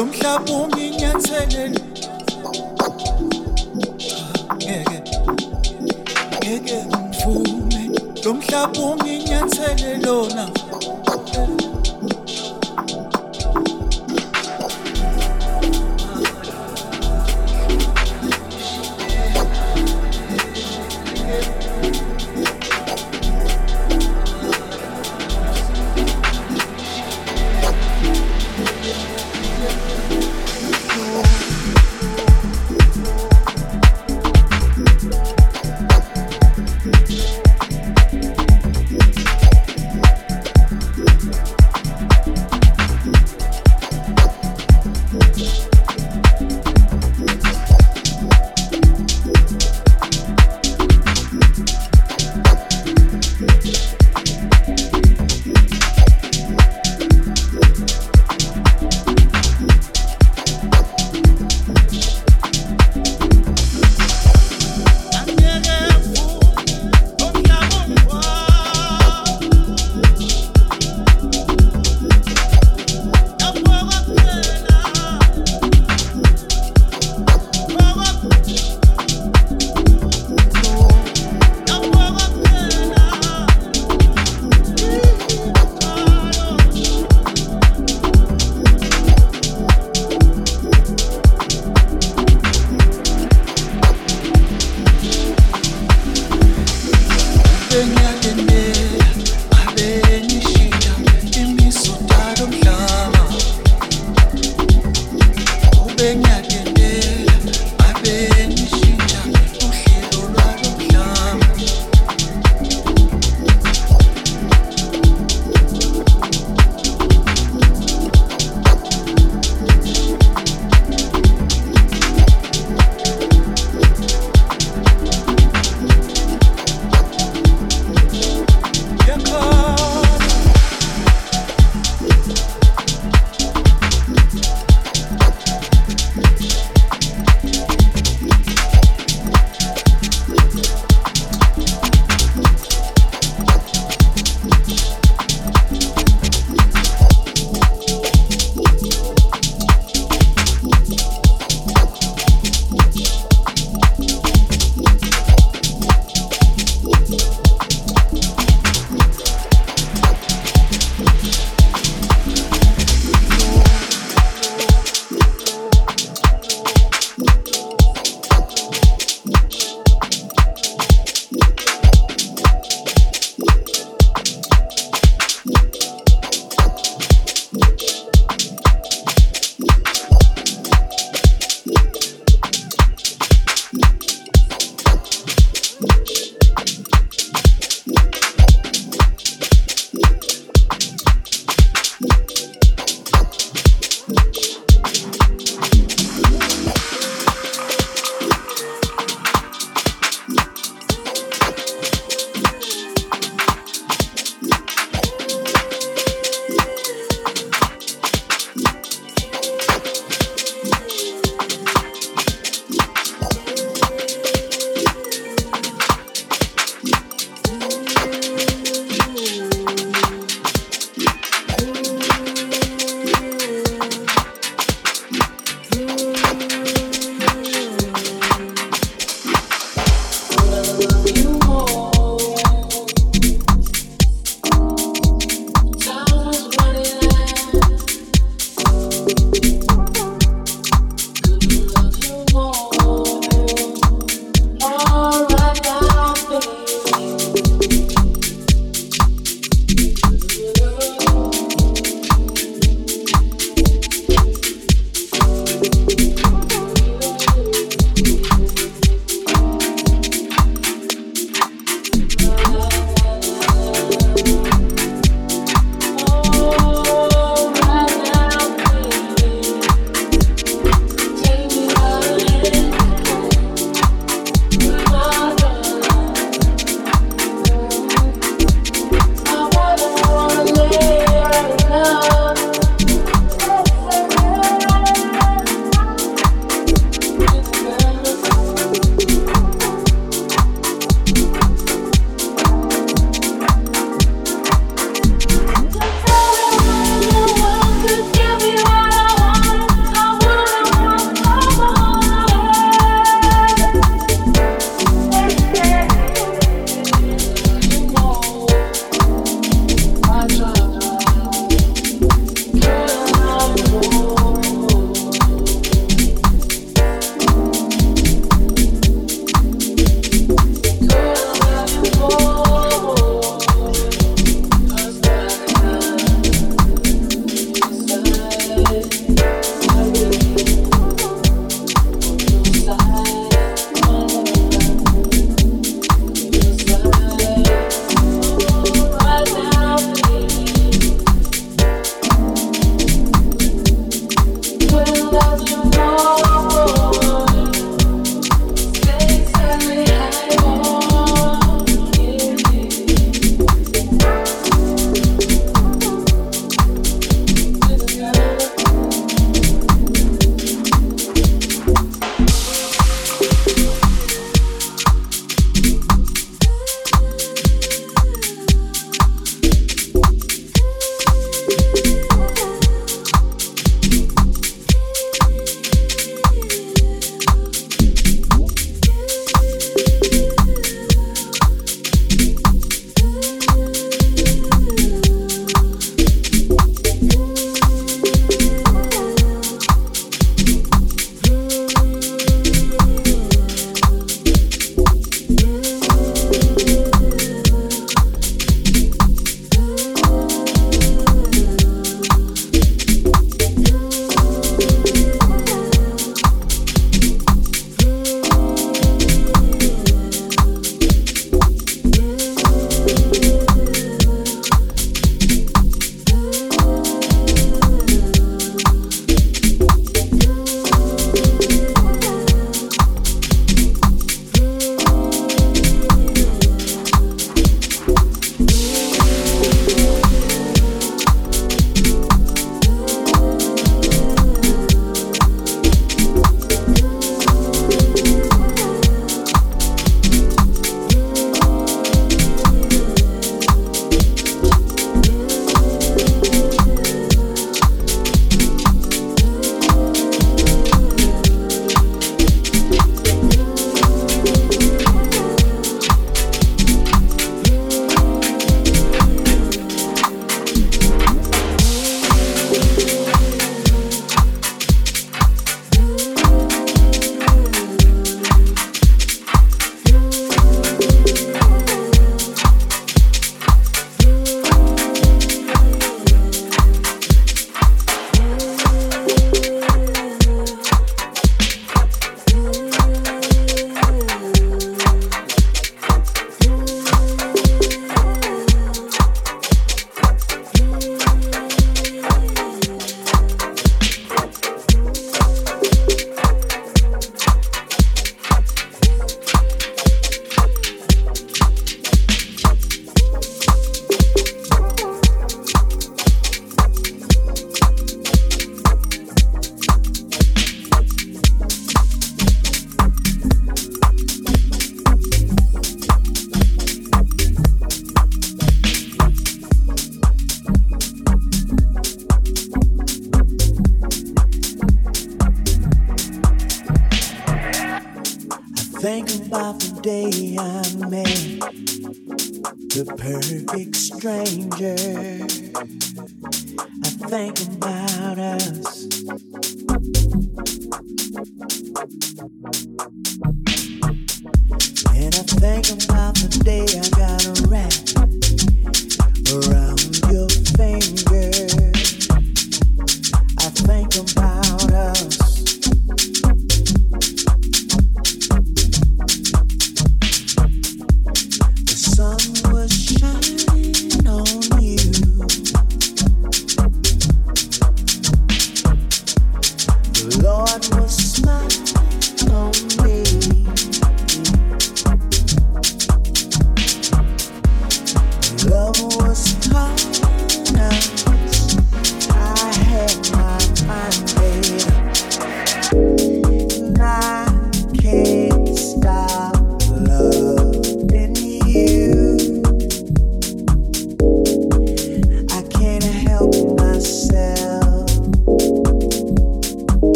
lo mhlaba umi inyatheleni ngeke ngeke ngivume lo mhlaba umi inyathelelona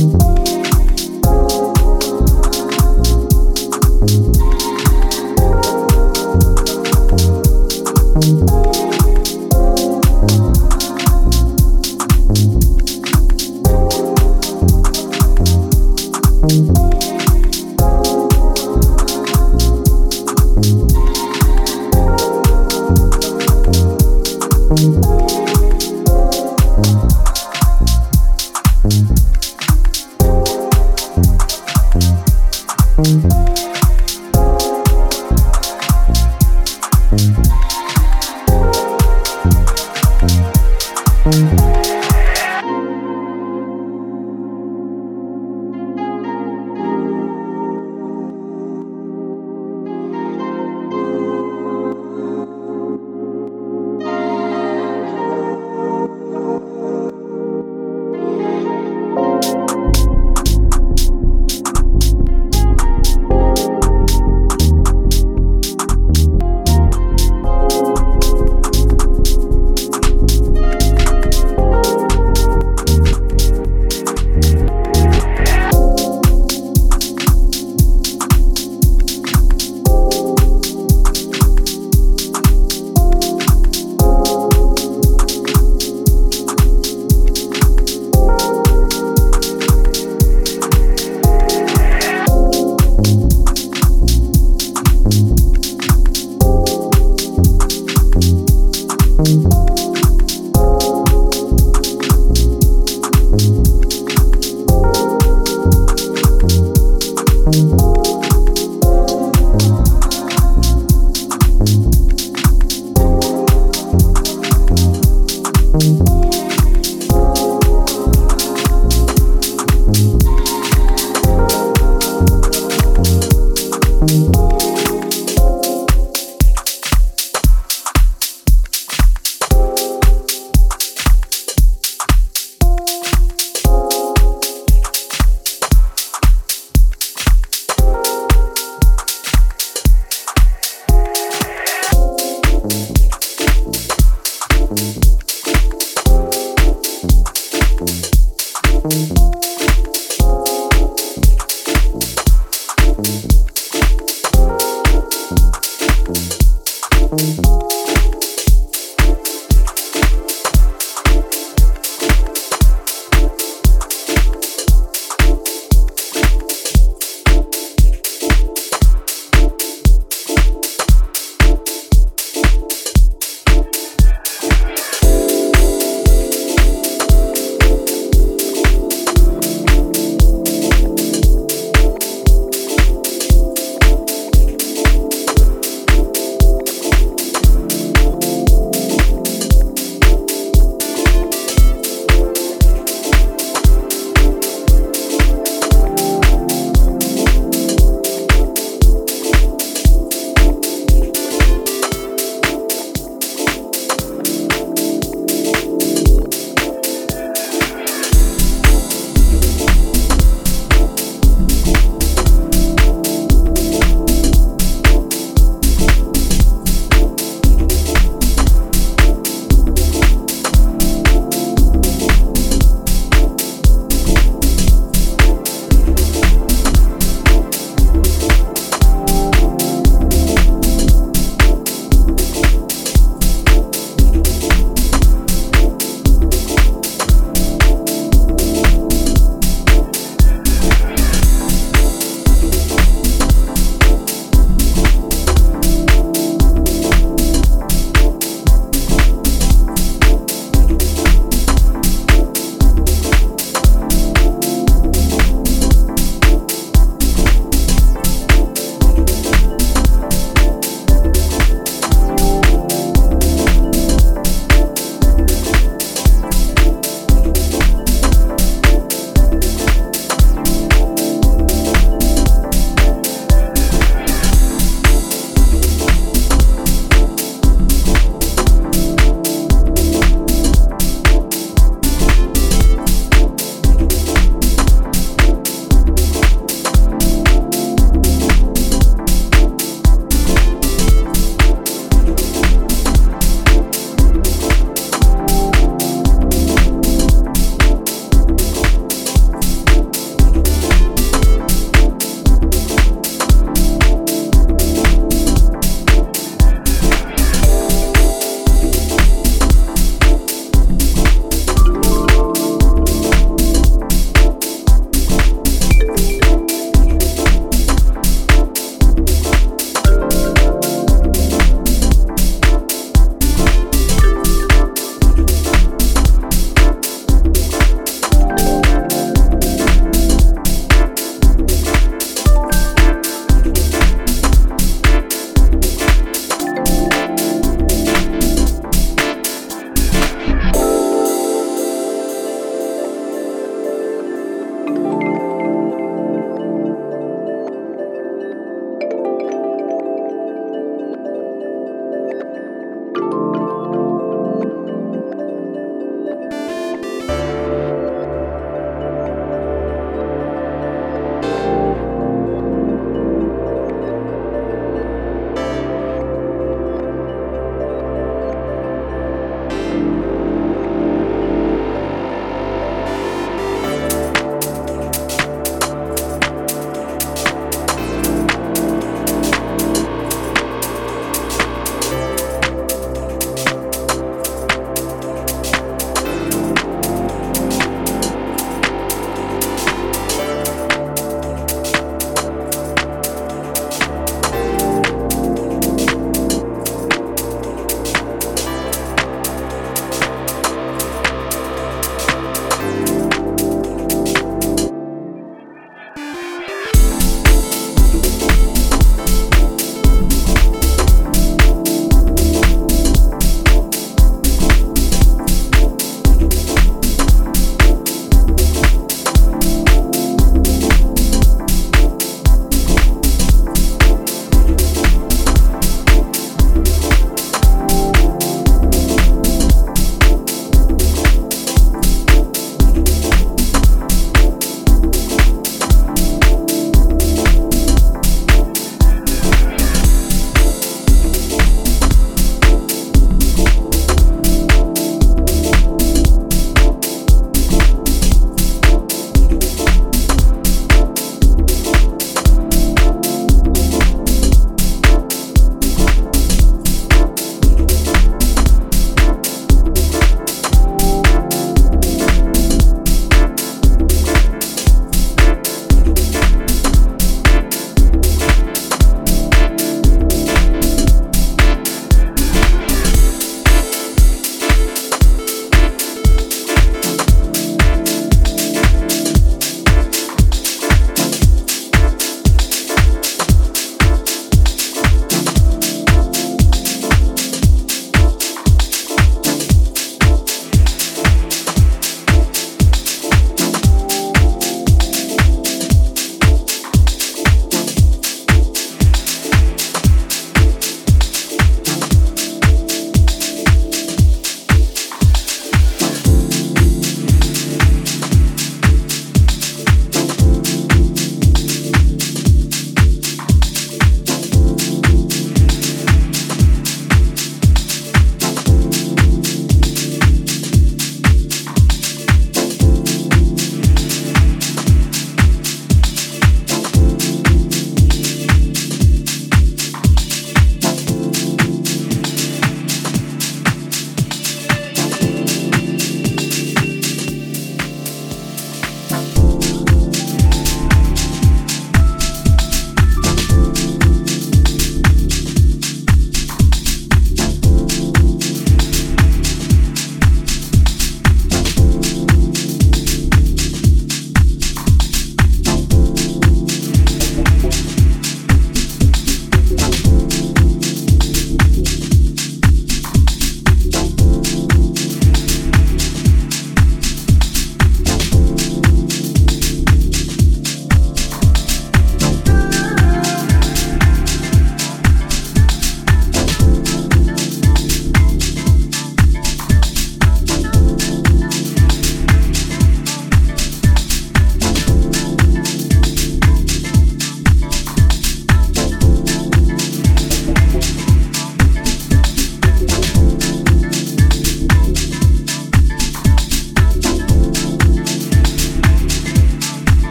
Thank you.